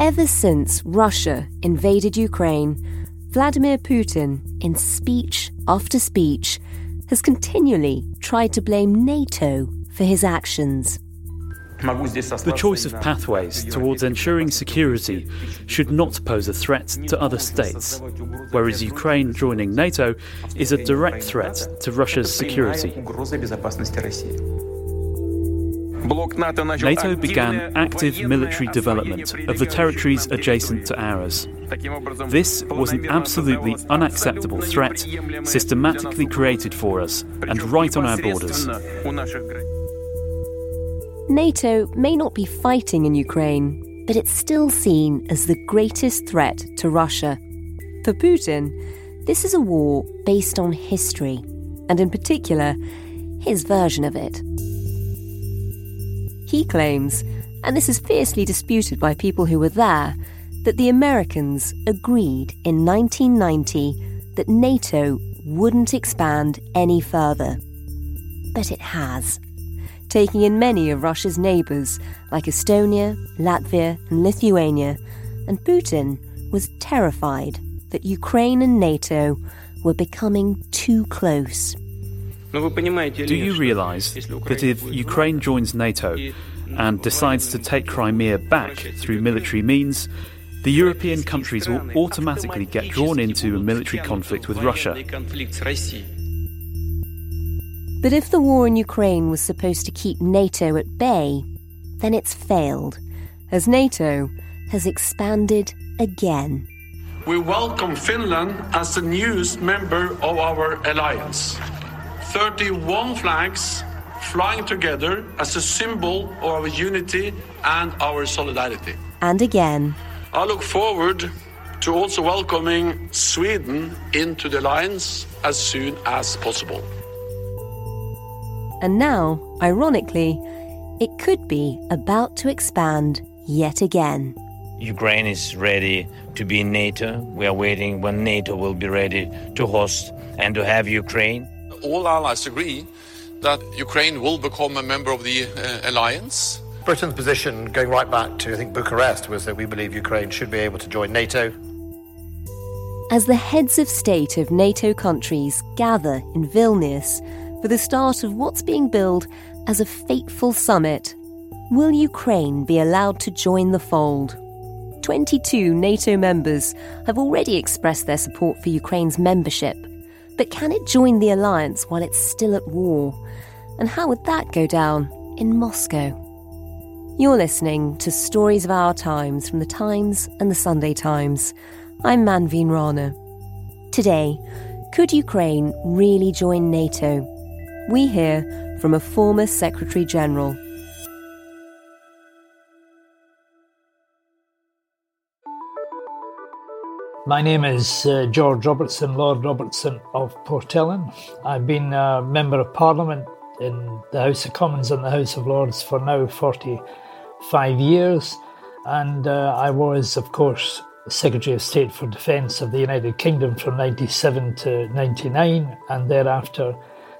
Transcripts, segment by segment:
Ever since Russia invaded Ukraine, Vladimir Putin, in speech after speech, has continually tried to blame NATO for his actions. The choice of pathways towards ensuring security should not pose a threat to other states, whereas Ukraine joining NATO is a direct threat to Russia's security. NATO began active military development of the territories adjacent to ours. This was an absolutely unacceptable threat, systematically created for us and right on our borders. NATO may not be fighting in Ukraine, but it's still seen as the greatest threat to Russia. For Putin, this is a war based on history, and in particular, his version of it. He claims, and this is fiercely disputed by people who were there, that the Americans agreed in 1990 that NATO wouldn't expand any further. But it has taking in many of Russia's neighbours like Estonia, Latvia, and Lithuania, and Putin was terrified that Ukraine and NATO were becoming too close. Do you realise that if Ukraine joins NATO and decides to take Crimea back through military means, the European countries will automatically get drawn into a military conflict with Russia? But if the war in Ukraine was supposed to keep NATO at bay, then it's failed, as NATO has expanded again. We welcome Finland as the newest member of our alliance. 31 flags flying together as a symbol of our unity and our solidarity. And again. I look forward to also welcoming Sweden into the alliance as soon as possible. And now, ironically, it could be about to expand yet again. Ukraine is ready to be in NATO. We are waiting when NATO will be ready to host and to have Ukraine. All allies agree that Ukraine will become a member of the uh, alliance. Britain's position, going right back to, I think, Bucharest, was that we believe Ukraine should be able to join NATO. As the heads of state of NATO countries gather in Vilnius, for the start of what's being billed as a fateful summit. Will Ukraine be allowed to join the fold? 22 NATO members have already expressed their support for Ukraine's membership. But can it join the alliance while it's still at war? And how would that go down in Moscow? You're listening to Stories of Our Times from the Times and the Sunday Times. I'm Manveen Rana. Today, could Ukraine really join NATO? we hear from a former Secretary General. My name is uh, George Robertson, Lord Robertson of Port Ellen. I've been a Member of Parliament in the House of Commons and the House of Lords for now 45 years, and uh, I was, of course, Secretary of State for Defence of the United Kingdom from 97 to 99, and thereafter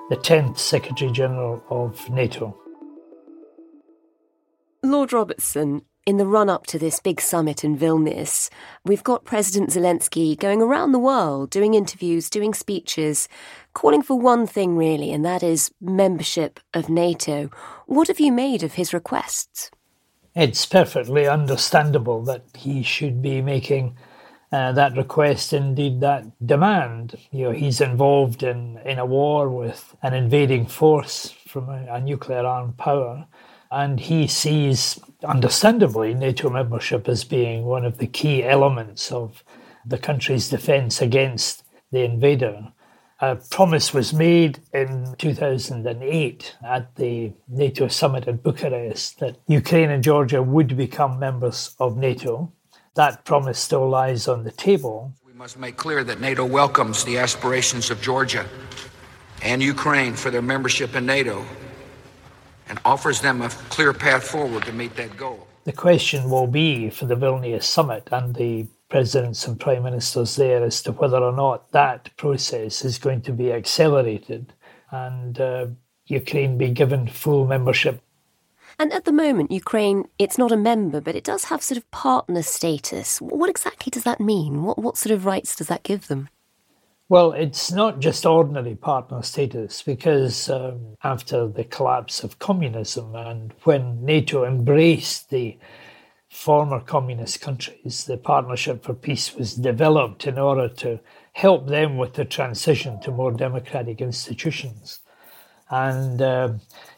the 10th Secretary General of NATO. Lord Robertson, in the run up to this big summit in Vilnius, we've got President Zelensky going around the world doing interviews, doing speeches, calling for one thing really, and that is membership of NATO. What have you made of his requests? It's perfectly understandable that he should be making uh, that request, indeed that demand. You know, he's involved in, in a war with an invading force from a, a nuclear armed power and he sees, understandably, NATO membership as being one of the key elements of the country's defence against the invader. A promise was made in 2008 at the NATO summit in Bucharest that Ukraine and Georgia would become members of NATO. That promise still lies on the table. We must make clear that NATO welcomes the aspirations of Georgia and Ukraine for their membership in NATO and offers them a clear path forward to meet that goal. The question will be for the Vilnius summit and the presidents and prime ministers there as to whether or not that process is going to be accelerated and uh, Ukraine be given full membership. And at the moment, Ukraine, it's not a member, but it does have sort of partner status. What exactly does that mean? What, what sort of rights does that give them? Well, it's not just ordinary partner status because um, after the collapse of communism and when NATO embraced the former communist countries, the Partnership for Peace was developed in order to help them with the transition to more democratic institutions. And uh,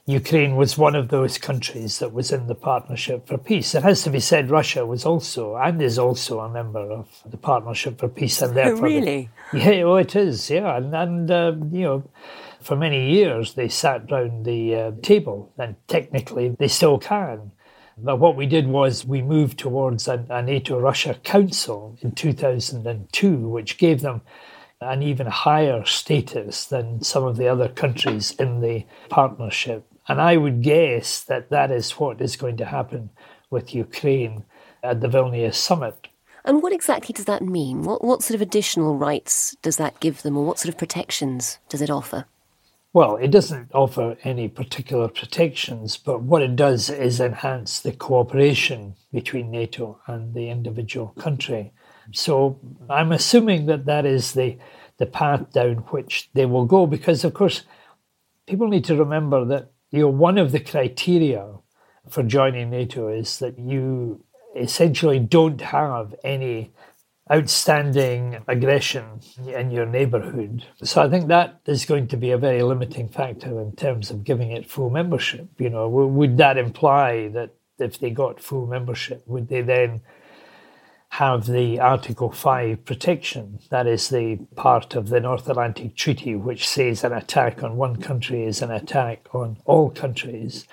Ukraine was one of those countries that was in the Partnership for Peace. It has to be said, Russia was also and is also a member of the Partnership for Peace, and therefore, oh, really, yeah, oh, it is, yeah, and, and uh, you know, for many years they sat round the uh, table, and technically they still can. But what we did was we moved towards a, a NATO Russia Council in 2002, which gave them an even higher status than some of the other countries in the partnership. And I would guess that that is what is going to happen with Ukraine at the Vilnius summit. And what exactly does that mean? What, what sort of additional rights does that give them, or what sort of protections does it offer? Well, it doesn't offer any particular protections, but what it does is enhance the cooperation between NATO and the individual country. So I'm assuming that that is the, the path down which they will go, because of course, people need to remember that you know, one of the criteria for joining NATO is that you essentially don't have any outstanding aggression in your neighbourhood. So I think that is going to be a very limiting factor in terms of giving it full membership. You know, would that imply that if they got full membership, would they then have the Article 5 protection. That is the part of the North Atlantic Treaty which says an attack on one country is an attack on all countries.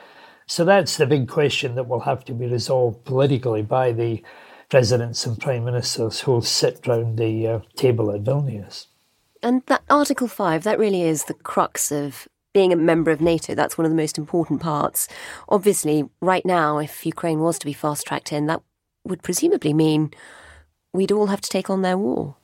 So that's the big question that will have to be resolved politically by the presidents and prime ministers who will sit round the uh, table at Vilnius. And that Article 5, that really is the crux of being a member of NATO. That's one of the most important parts. Obviously, right now, if Ukraine was to be fast tracked in, that would presumably mean we'd all have to take on their war.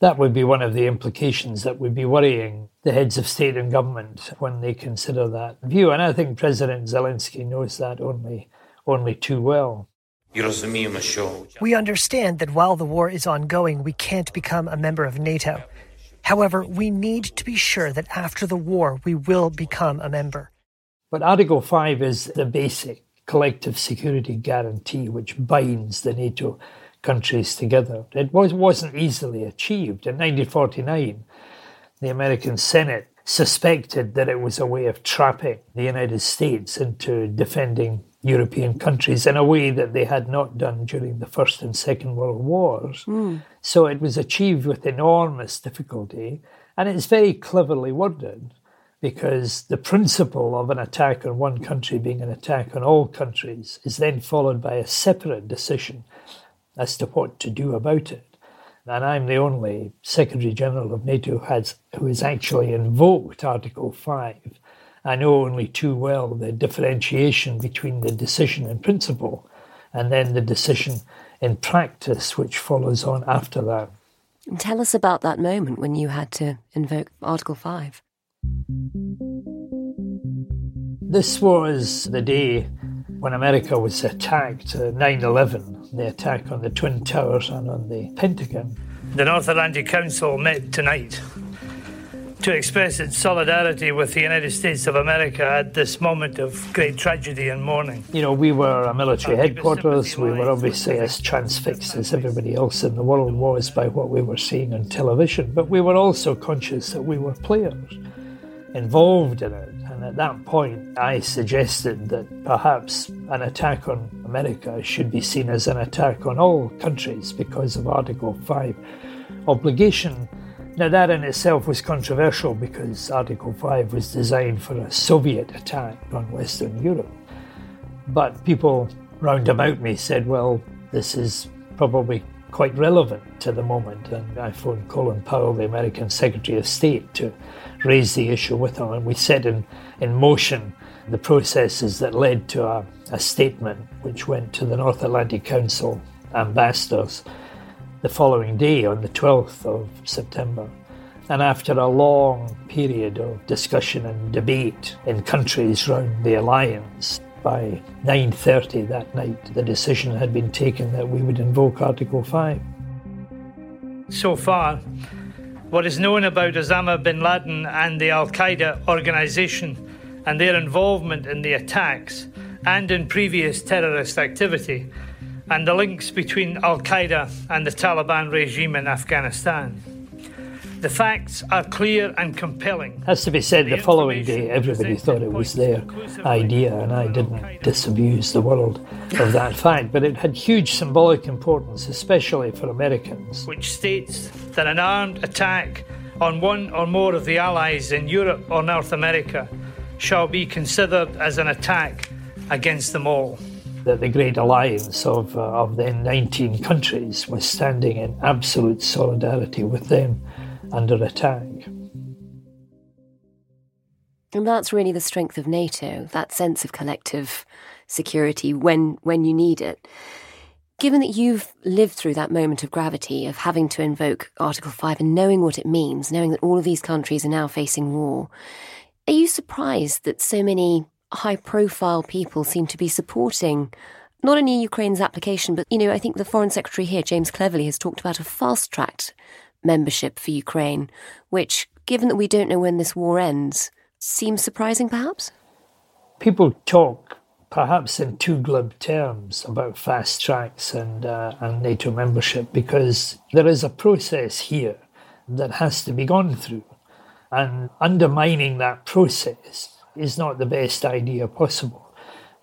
That would be one of the implications that would be worrying the heads of state and government when they consider that view. And I think President Zelensky knows that only, only too well. We understand that while the war is ongoing, we can't become a member of NATO. However, we need to be sure that after the war, we will become a member. But Article 5 is the basic collective security guarantee which binds the NATO countries together. It was, wasn't easily achieved. In 1949, the American Senate suspected that it was a way of trapping the United States into defending European countries in a way that they had not done during the First and Second World Wars. Mm. So it was achieved with enormous difficulty, and it's very cleverly worded because the principle of an attack on one country being an attack on all countries is then followed by a separate decision as to what to do about it. And I'm the only Secretary General of NATO who has, who has actually invoked Article 5. I know only too well the differentiation between the decision in principle and then the decision in practice, which follows on after that. Tell us about that moment when you had to invoke Article 5. This was the day when America was attacked, uh, 9 11, the attack on the Twin Towers and on the Pentagon. The North Atlantic Council met tonight to express its solidarity with the United States of America at this moment of great tragedy and mourning. You know, we were a military headquarters. We were obviously as transfixed as everybody else in the world was by what we were seeing on television, but we were also conscious that we were players involved in it. And at that point, I suggested that perhaps an attack on America should be seen as an attack on all countries because of Article 5 obligation. Now, that in itself was controversial because Article 5 was designed for a Soviet attack on Western Europe. But people round about me said, well, this is probably quite relevant to the moment. And I phoned Colin Powell, the American Secretary of State, to raise the issue with him. And we set in, in motion the processes that led to a, a statement which went to the North Atlantic Council ambassadors the following day on the 12th of September. And after a long period of discussion and debate in countries round the alliance, by 9:30 that night the decision had been taken that we would invoke Article 5. So far, what is known about Osama bin Laden and the Al Qaeda organization and their involvement in the attacks and in previous terrorist activity and the links between Al Qaeda and the Taliban regime in Afghanistan. The facts are clear and compelling. Has to be said, the, the following day, everybody thought it was their idea, and I didn't disabuse the world of that fact, but it had huge symbolic importance, especially for Americans. Which states that an armed attack on one or more of the allies in Europe or North America shall be considered as an attack against them all that the great alliance of, uh, of then 19 countries was standing in absolute solidarity with them under attack. And that's really the strength of NATO, that sense of collective security when, when you need it. Given that you've lived through that moment of gravity of having to invoke Article 5 and knowing what it means, knowing that all of these countries are now facing war, are you surprised that so many high profile people seem to be supporting not only Ukraine's application, but, you know, I think the Foreign Secretary here, James Cleverly, has talked about a fast tracked membership for Ukraine, which, given that we don't know when this war ends, seems surprising perhaps? People talk perhaps in too glib terms about fast tracks and, uh, and NATO membership because there is a process here that has to be gone through. And undermining that process is not the best idea possible.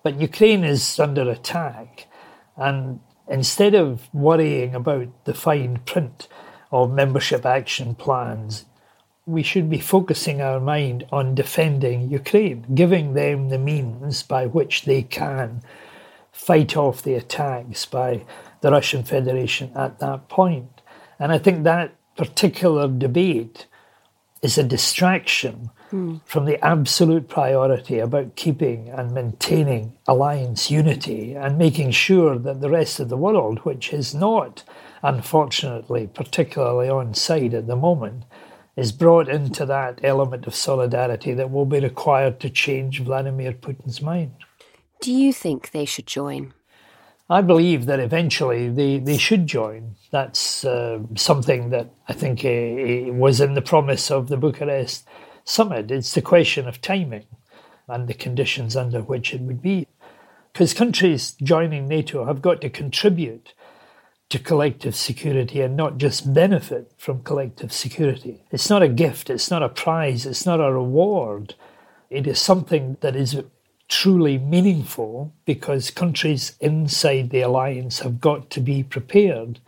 But Ukraine is under attack, and instead of worrying about the fine print of membership action plans, we should be focusing our mind on defending Ukraine, giving them the means by which they can fight off the attacks by the Russian Federation at that point. And I think that particular debate is a distraction mm. from the absolute priority about keeping and maintaining alliance unity and making sure that the rest of the world, which is not, unfortunately, particularly on side at the moment, is brought into that element of solidarity that will be required to change Vladimir Putin's mind. Do you think they should join? I believe that eventually they, they should join. That's uh, something that I think uh, was in the promise of the Bucharest summit. It's the question of timing and the conditions under which it would be. Because countries joining NATO have got to contribute to collective security and not just benefit from collective security. It's not a gift, it's not a prize, it's not a reward. It is something that is truly meaningful because countries inside the alliance have got to be prepared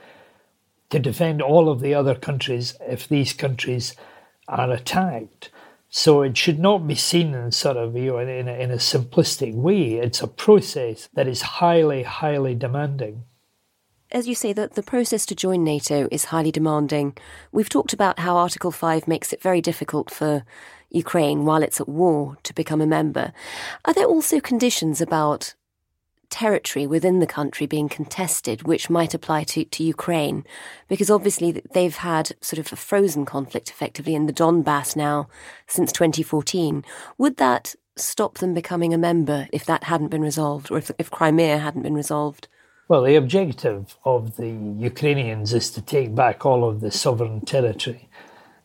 to defend all of the other countries if these countries are attacked. So it should not be seen in sort of you know in a, in a simplistic way. It's a process that is highly, highly demanding. As you say, that the process to join NATO is highly demanding. We've talked about how Article 5 makes it very difficult for Ukraine while it's at war to become a member. Are there also conditions about territory within the country being contested, which might apply to, to Ukraine? Because obviously they've had sort of a frozen conflict effectively in the Donbass now since 2014. Would that stop them becoming a member if that hadn't been resolved, or if, if Crimea hadn't been resolved? Well, the objective of the Ukrainians is to take back all of the sovereign territory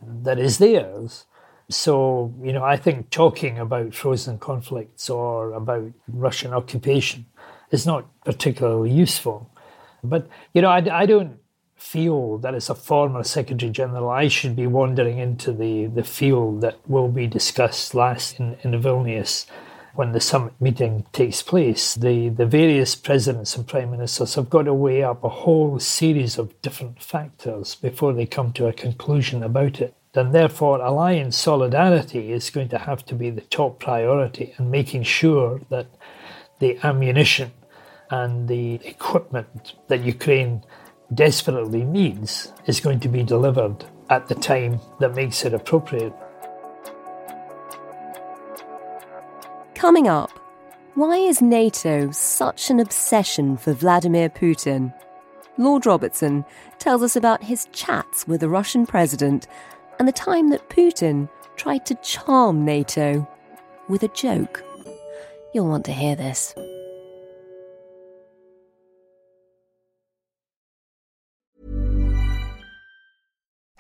that is theirs. So, you know, I think talking about frozen conflicts or about Russian occupation is not particularly useful. But, you know, I, I don't feel that as a former Secretary General, I should be wandering into the, the field that will be discussed last in, in Vilnius when the summit meeting takes place. The, the various presidents and prime ministers have got to weigh up a whole series of different factors before they come to a conclusion about it. And therefore, alliance solidarity is going to have to be the top priority and making sure that the ammunition and the equipment that Ukraine desperately needs is going to be delivered at the time that makes it appropriate. Coming up, why is NATO such an obsession for Vladimir Putin? Lord Robertson tells us about his chats with the Russian president and the time that Putin tried to charm NATO with a joke. You'll want to hear this.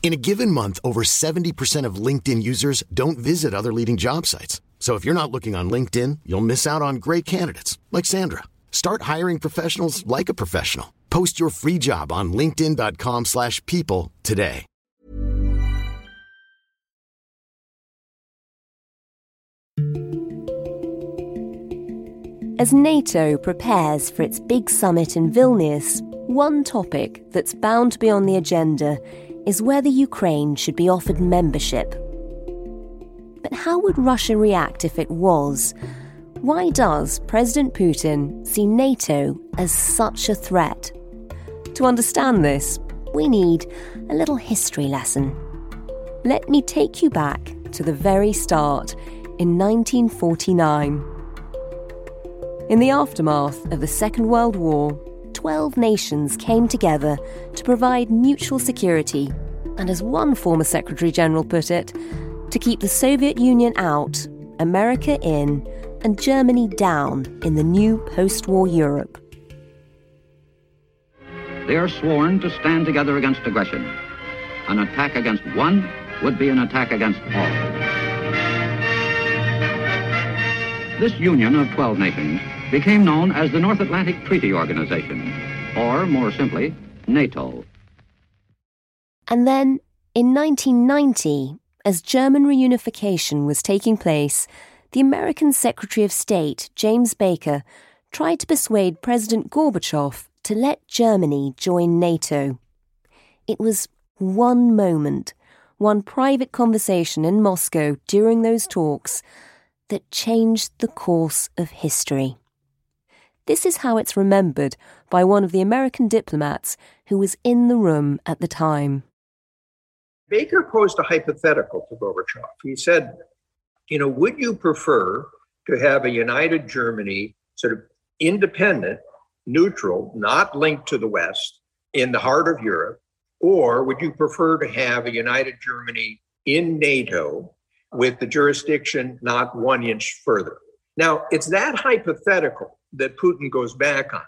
In a given month, over 70% of LinkedIn users don't visit other leading job sites. So if you're not looking on LinkedIn, you'll miss out on great candidates like Sandra. Start hiring professionals like a professional. Post your free job on linkedin.com/people today. As NATO prepares for its big summit in Vilnius, one topic that's bound to be on the agenda is whether Ukraine should be offered membership. But how would Russia react if it was? Why does President Putin see NATO as such a threat? To understand this, we need a little history lesson. Let me take you back to the very start in 1949. In the aftermath of the Second World War, 12 nations came together to provide mutual security, and as one former Secretary General put it, to keep the Soviet Union out, America in, and Germany down in the new post war Europe. They are sworn to stand together against aggression. An attack against one would be an attack against all. This union of 12 nations became known as the North Atlantic Treaty Organization, or more simply, NATO. And then, in 1990, as German reunification was taking place, the American Secretary of State, James Baker, tried to persuade President Gorbachev to let Germany join NATO. It was one moment, one private conversation in Moscow during those talks, that changed the course of history. This is how it's remembered by one of the American diplomats who was in the room at the time. Baker posed a hypothetical to Gorbachev. He said, You know, would you prefer to have a united Germany, sort of independent, neutral, not linked to the West, in the heart of Europe? Or would you prefer to have a united Germany in NATO with the jurisdiction not one inch further? Now, it's that hypothetical that Putin goes back on.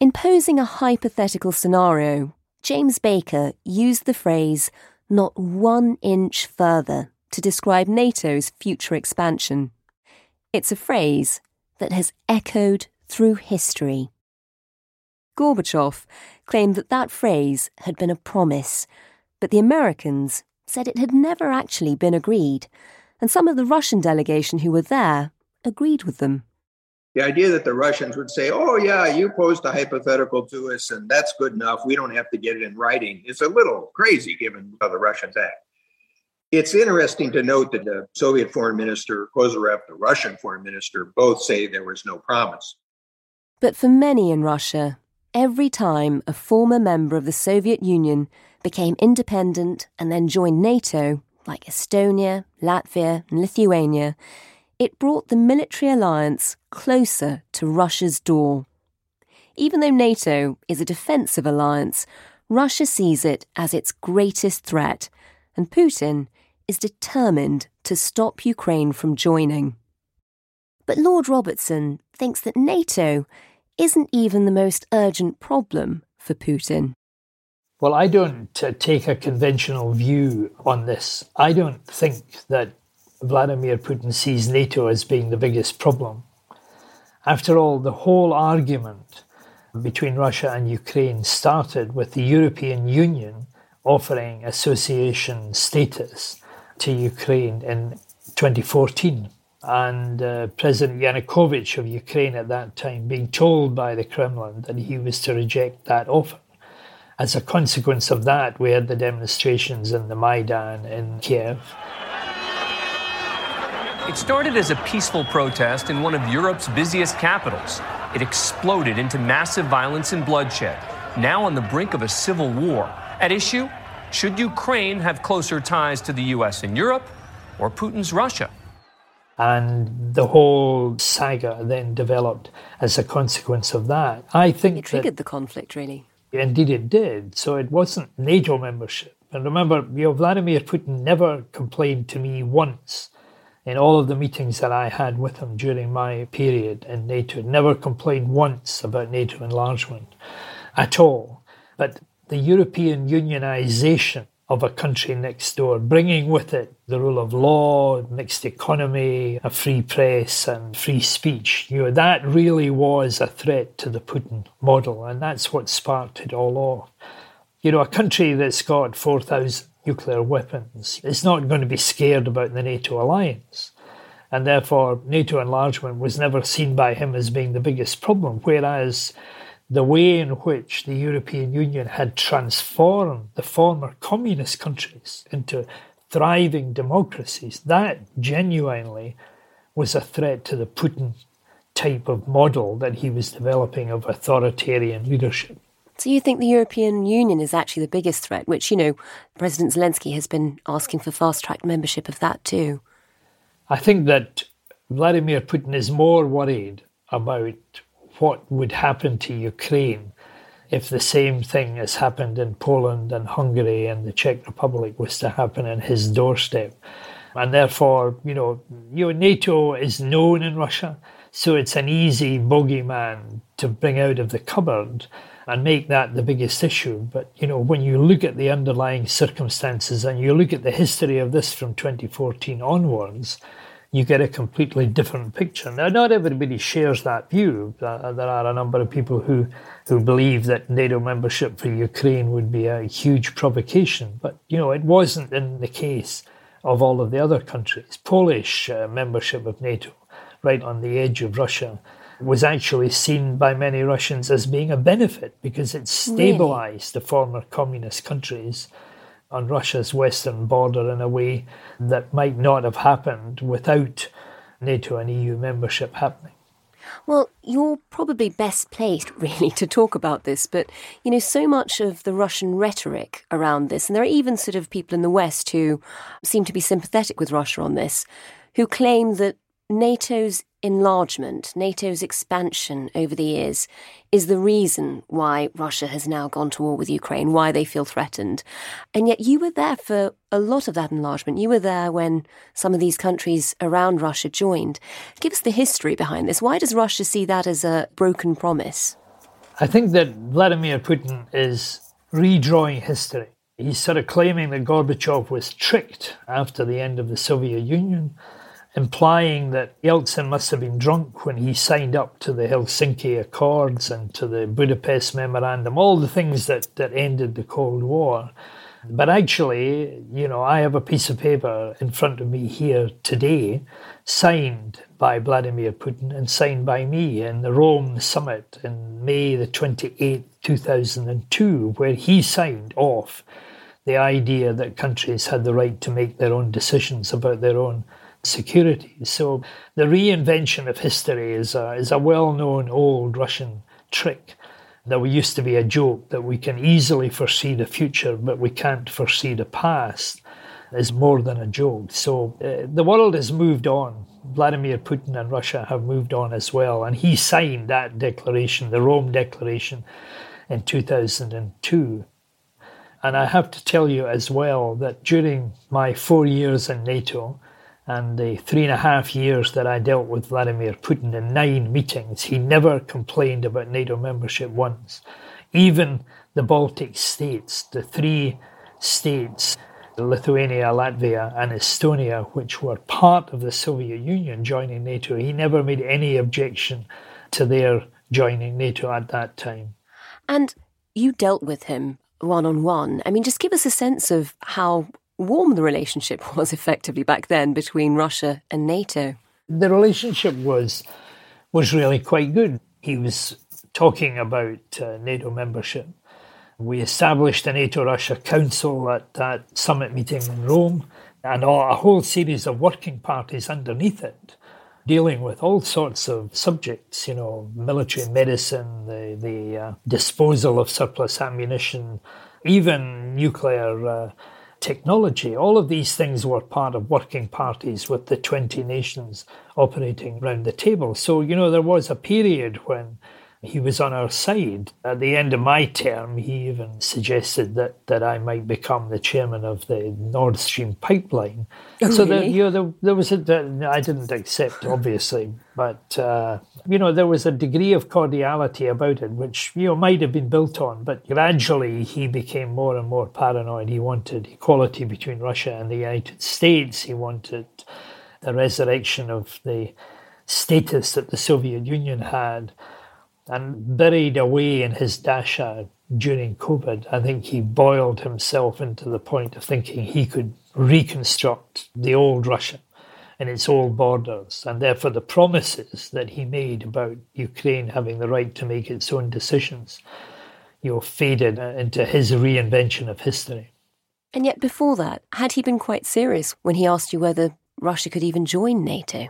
In posing a hypothetical scenario, James Baker used the phrase not one inch further to describe NATO's future expansion. It's a phrase that has echoed through history. Gorbachev claimed that that phrase had been a promise, but the Americans said it had never actually been agreed, and some of the Russian delegation who were there agreed with them. The idea that the Russians would say, oh, yeah, you posed a hypothetical to us, and that's good enough. We don't have to get it in writing, is a little crazy given how the Russians act. It's interesting to note that the Soviet foreign minister, Kozyrev, the Russian foreign minister, both say there was no promise. But for many in Russia, every time a former member of the Soviet Union became independent and then joined NATO, like Estonia, Latvia, and Lithuania, it brought the military alliance closer to Russia's door. Even though NATO is a defensive alliance, Russia sees it as its greatest threat, and Putin is determined to stop Ukraine from joining. But Lord Robertson thinks that NATO isn't even the most urgent problem for Putin. Well, I don't uh, take a conventional view on this. I don't think that Vladimir Putin sees NATO as being the biggest problem. After all, the whole argument between Russia and Ukraine started with the European Union offering association status to Ukraine in 2014. And uh, President Yanukovych of Ukraine at that time being told by the Kremlin that he was to reject that offer. As a consequence of that, we had the demonstrations in the Maidan in Kiev. It started as a peaceful protest in one of Europe's busiest capitals. It exploded into massive violence and bloodshed, now on the brink of a civil war. At issue, should Ukraine have closer ties to the US and Europe or Putin's Russia? And the whole saga then developed as a consequence of that. I think it triggered that, the conflict, really. Indeed, it did. So it wasn't NATO membership. And remember, you know, Vladimir Putin never complained to me once in all of the meetings that I had with him during my period in NATO, never complained once about NATO enlargement at all. But the European unionization of a country next door, bringing with it the rule of law, mixed economy, a free press, and free speech, you know, that really was a threat to the Putin model, and that's what sparked it all off. You know, a country that's got 4,000 nuclear weapons is not going to be scared about the NATO alliance. And therefore, NATO enlargement was never seen by him as being the biggest problem. Whereas the way in which the European Union had transformed the former communist countries into thriving democracies, that genuinely was a threat to the Putin type of model that he was developing of authoritarian leadership. So you think the European Union is actually the biggest threat, which, you know, President Zelensky has been asking for fast track membership of that too? I think that Vladimir Putin is more worried about what would happen to Ukraine if the same thing has happened in Poland and Hungary and the Czech Republic was to happen in his doorstep. And therefore, you know, you know, NATO is known in Russia, so it's an easy bogeyman to bring out of the cupboard and make that the biggest issue. But you know, when you look at the underlying circumstances and you look at the history of this from 2014 onwards, you get a completely different picture. Now, not everybody shares that view. There are a number of people who, who believe that NATO membership for Ukraine would be a huge provocation, but you know, it wasn't in the case of all of the other countries. Polish uh, membership of NATO, right on the edge of Russia, was actually seen by many Russians as being a benefit because it stabilized really? the former communist countries on Russia's western border in a way that might not have happened without NATO and EU membership happening. Well, you're probably best placed, really, to talk about this, but you know, so much of the Russian rhetoric around this, and there are even sort of people in the West who seem to be sympathetic with Russia on this, who claim that NATO's enlargement, NATO's expansion over the years, is the reason why Russia has now gone to war with Ukraine, why they feel threatened. And yet you were there for a lot of that enlargement. You were there when some of these countries around Russia joined. Give us the history behind this. Why does Russia see that as a broken promise? I think that Vladimir Putin is redrawing history. He's sort of claiming that Gorbachev was tricked after the end of the Soviet Union implying that Yeltsin must have been drunk when he signed up to the Helsinki Accords and to the Budapest Memorandum, all the things that, that ended the Cold War. But actually, you know, I have a piece of paper in front of me here today, signed by Vladimir Putin and signed by me in the Rome summit in May the 28th, 2002, where he signed off the idea that countries had the right to make their own decisions about their own security. So the reinvention of history is a, is a well known old Russian trick that we used to be a joke that we can easily foresee the future, but we can't foresee the past is more than a joke. So uh, the world has moved on. Vladimir Putin and Russia have moved on as well. And he signed that declaration, the Rome Declaration, in 2002. And I have to tell you as well that during my four years in NATO, and the three and a half years that I dealt with Vladimir Putin in nine meetings, he never complained about NATO membership once. Even the Baltic states, the three states, Lithuania, Latvia, and Estonia, which were part of the Soviet Union joining NATO, he never made any objection to their joining NATO at that time. And you dealt with him one on one. I mean, just give us a sense of how warm the relationship was effectively back then between Russia and NATO. The relationship was was really quite good. He was talking about uh, NATO membership. We established a NATO Russia Council at that summit meeting in Rome and a whole series of working parties underneath it dealing with all sorts of subjects, you know, military medicine, the, the uh, disposal of surplus ammunition, even nuclear uh, technology. All of these things were part of working parties with the 20 nations operating around the table. So, you know, there was a period when he was on our side. At the end of my term, he even suggested that, that I might become the chairman of the Nord Stream pipeline. Oh, so really? that, you know, there, there was a, I didn't accept, obviously, but uh, you know, there was a degree of cordiality about it, which you know might have been built on. But gradually, he became more and more paranoid. He wanted equality between Russia and the United States. He wanted the resurrection of the status that the Soviet Union had and buried away in his dacha during COVID, I think he boiled himself into the point of thinking he could reconstruct the old Russia and its old borders, and therefore the promises that he made about Ukraine having the right to make its own decisions, you know, faded uh, into his reinvention of history. And yet, before that, had he been quite serious when he asked you whether Russia could even join NATO?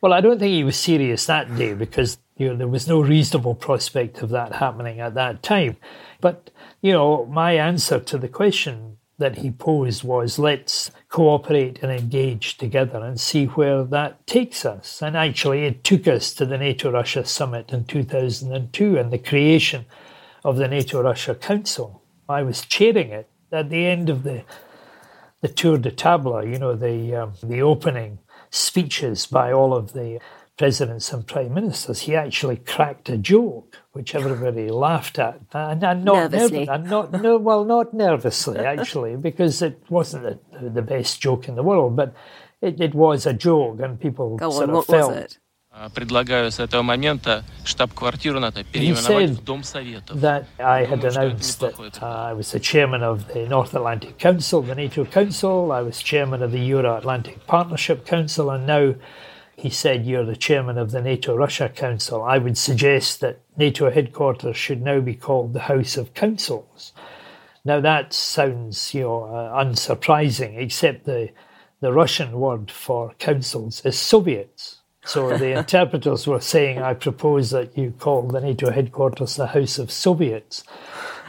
Well, I don't think he was serious that day because you know there was no reasonable prospect of that happening at that time. But you know, my answer to the question that he posed was let's cooperate and engage together and see where that takes us. And actually, it took us to the NATO Russia summit in 2002 and the creation of the NATO Russia Council. I was chairing it at the end of the the tour de table, you know, the um, the opening speeches by all of the presidents and prime ministers, he actually cracked a joke, which everybody laughed at, and, and not Nervously. nerv- and not no, well, not nervously actually, because it wasn't the, the best joke in the world, but it, it was a joke, and people Go sort on, of felt. was it? Предлагаю с этого момента штаб-квартиру НАТО He переименовать said в Дом Советов. that I had announced that uh, I was the chairman of the North Atlantic Council, the NATO Council. I was chairman of the Euro Atlantic Partnership Council, and now he said you're the chairman of the NATO Russia Council. I would suggest that NATO headquarters should now be called the House of Councils. Now that sounds, you know, uh, unsurprising, except the the Russian word for councils is Soviets. So the interpreters were saying, I propose that you call the NATO headquarters the House of Soviets.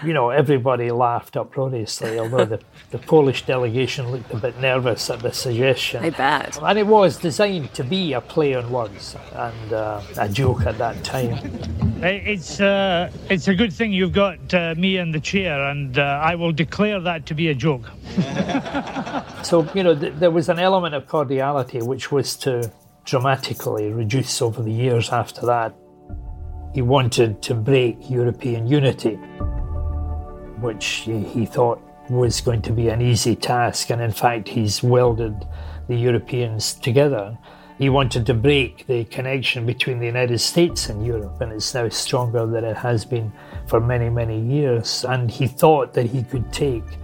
You know, everybody laughed uproariously, although the, the Polish delegation looked a bit nervous at the suggestion. I bet. And it was designed to be a play on words and uh, a joke at that time. It's uh, it's a good thing you've got uh, me in the chair, and uh, I will declare that to be a joke. So, you know, th- there was an element of cordiality which was to dramatically reduce over the years after that. He wanted to break European unity, which he, thought was going to be an easy task, and in fact, he's welded the Europeans together. He wanted to break the connection between the United States and Europe, and it's now stronger than it has been for many, many years. And he thought that he could take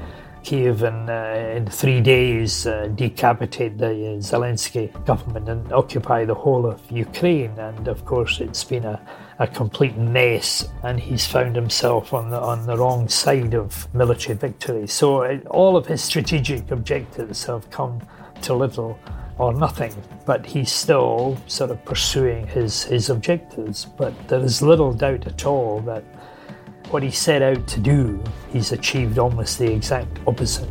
Kiev and uh, in three days uh, decapitate the uh, Zelensky government and occupy the whole of Ukraine. And of course, it's been a, a complete mess, and he's found himself on the on the wrong side of military victory. So it, all of his strategic objectives have come to little or nothing, but he's still sort of pursuing his, his objectives. But there is little doubt at all that what he set out to do, he's achieved almost the exact opposite.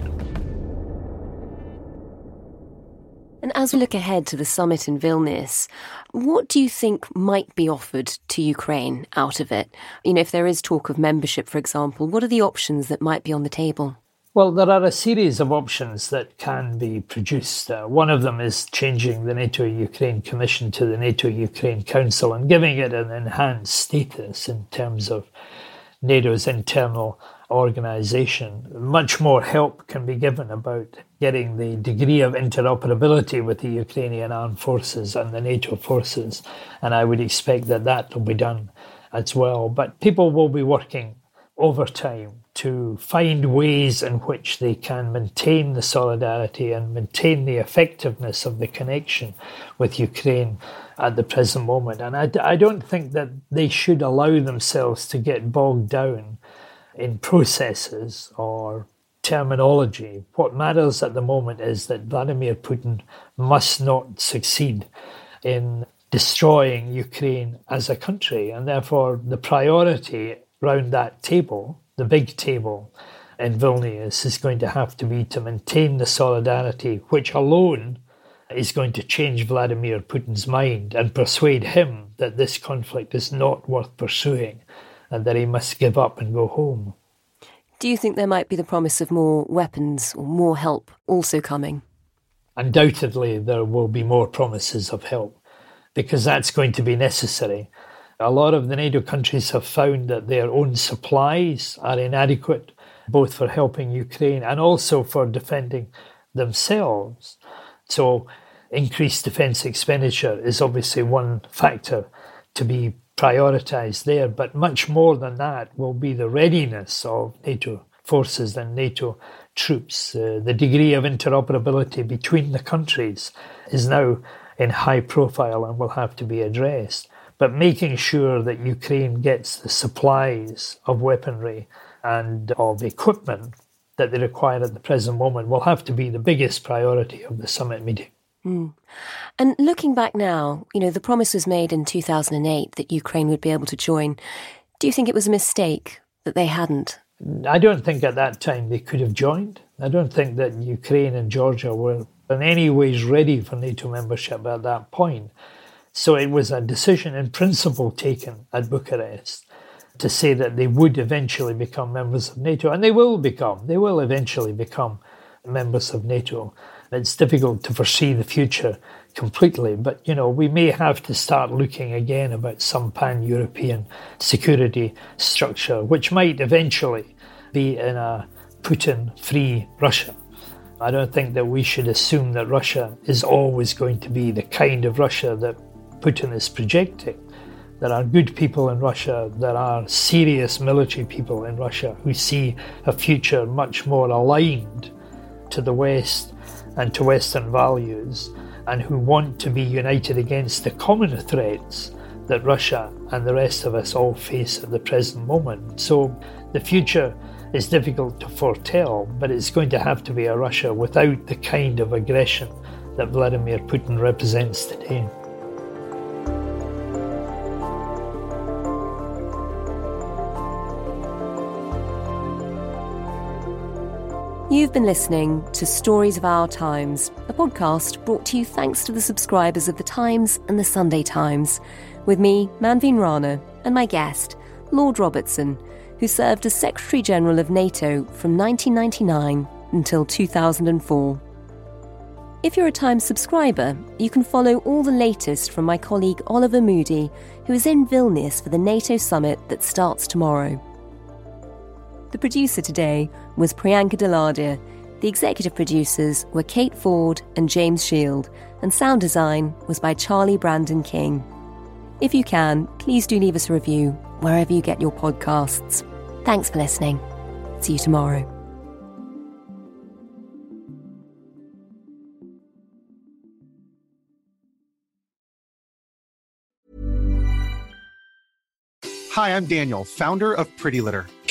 And as we look ahead to the summit in Vilnius, what do you think might be offered to Ukraine out of it? You know, if there is talk of membership, for example, what are the options that might be on the table? Well, there are a series of options that can be produced. Uh, one of them is changing the NATO Ukraine Commission to the NATO Ukraine Council and giving it an enhanced status in terms of NATO's internal organization. Much more help can be given about getting the degree of interoperability with the Ukrainian armed forces and the NATO forces. And I would expect that that will be done as well. But people will be working overtime to find ways in which they can maintain the solidarity and maintain the effectiveness of the connection with Ukraine at the present moment. And I, I don't think that they should allow themselves to get bogged down in processes or terminology. What matters at the moment is that Vladimir Putin must not succeed in destroying Ukraine as a country. And therefore, the priority round that table the big table in Vilnius is going to have to be to maintain the solidarity, which alone is going to change Vladimir Putin's mind and persuade him that this conflict is not worth pursuing and that he must give up and go home. Do you think there might be the promise of more weapons or more help also coming? Undoubtedly, there will be more promises of help because that's going to be necessary. A lot of the NATO countries have found that their own supplies are inadequate, both for helping Ukraine and also for defending themselves. So, increased defence expenditure is obviously one factor to be prioritised there, but much more than that will be the readiness of NATO forces and NATO troops. Uh, the degree of interoperability between the countries is now in high profile and will have to be addressed but making sure that Ukraine gets the supplies of weaponry and of equipment that they require at the present moment will have to be the biggest priority of the summit meeting. Mm. And looking back now, you know, the promise was made in 2008 that Ukraine would be able to join. Do you think it was a mistake that they hadn't? I don't think at that time they could have joined. I don't think that Ukraine and Georgia were in any ways ready for NATO membership at that point. So it was a decision in principle taken at Bucharest to say that they would eventually become members of NATO, and they will become, they will eventually become members of NATO. It's difficult to foresee the future completely, but you know, we may have to start looking again about some pan European security structure, which might eventually be in a Putin free Russia. I don't think that we should assume that Russia is always going to be the kind of Russia that Putin is projecting. There are good people in Russia, there are serious military people in Russia who see a future much more aligned to the West and to Western values, and who want to be united against the common threats that Russia and the rest of us all face at the present moment. So the future is difficult to foretell, but it's going to have to be a Russia without the kind of aggression that Vladimir Putin represents today. You've been listening to Stories of Our Times, a podcast brought to you thanks to the subscribers of The Times and The Sunday Times, with me, Manveen Rana, and my guest, Lord Robertson, who served as Secretary General of NATO from 1999 until 2004. If you're a Times subscriber, you can follow all the latest from my colleague Oliver Moody, who is in Vilnius for the NATO summit that starts tomorrow. The producer today was Priyanka DeLardier. The executive producers were Kate Ford and James Shield, and sound design was by Charlie Brandon King. If you can, please do leave us a review wherever you get your podcasts. Thanks for listening. See you tomorrow. Hi, I'm Daniel, founder of Pretty Litter.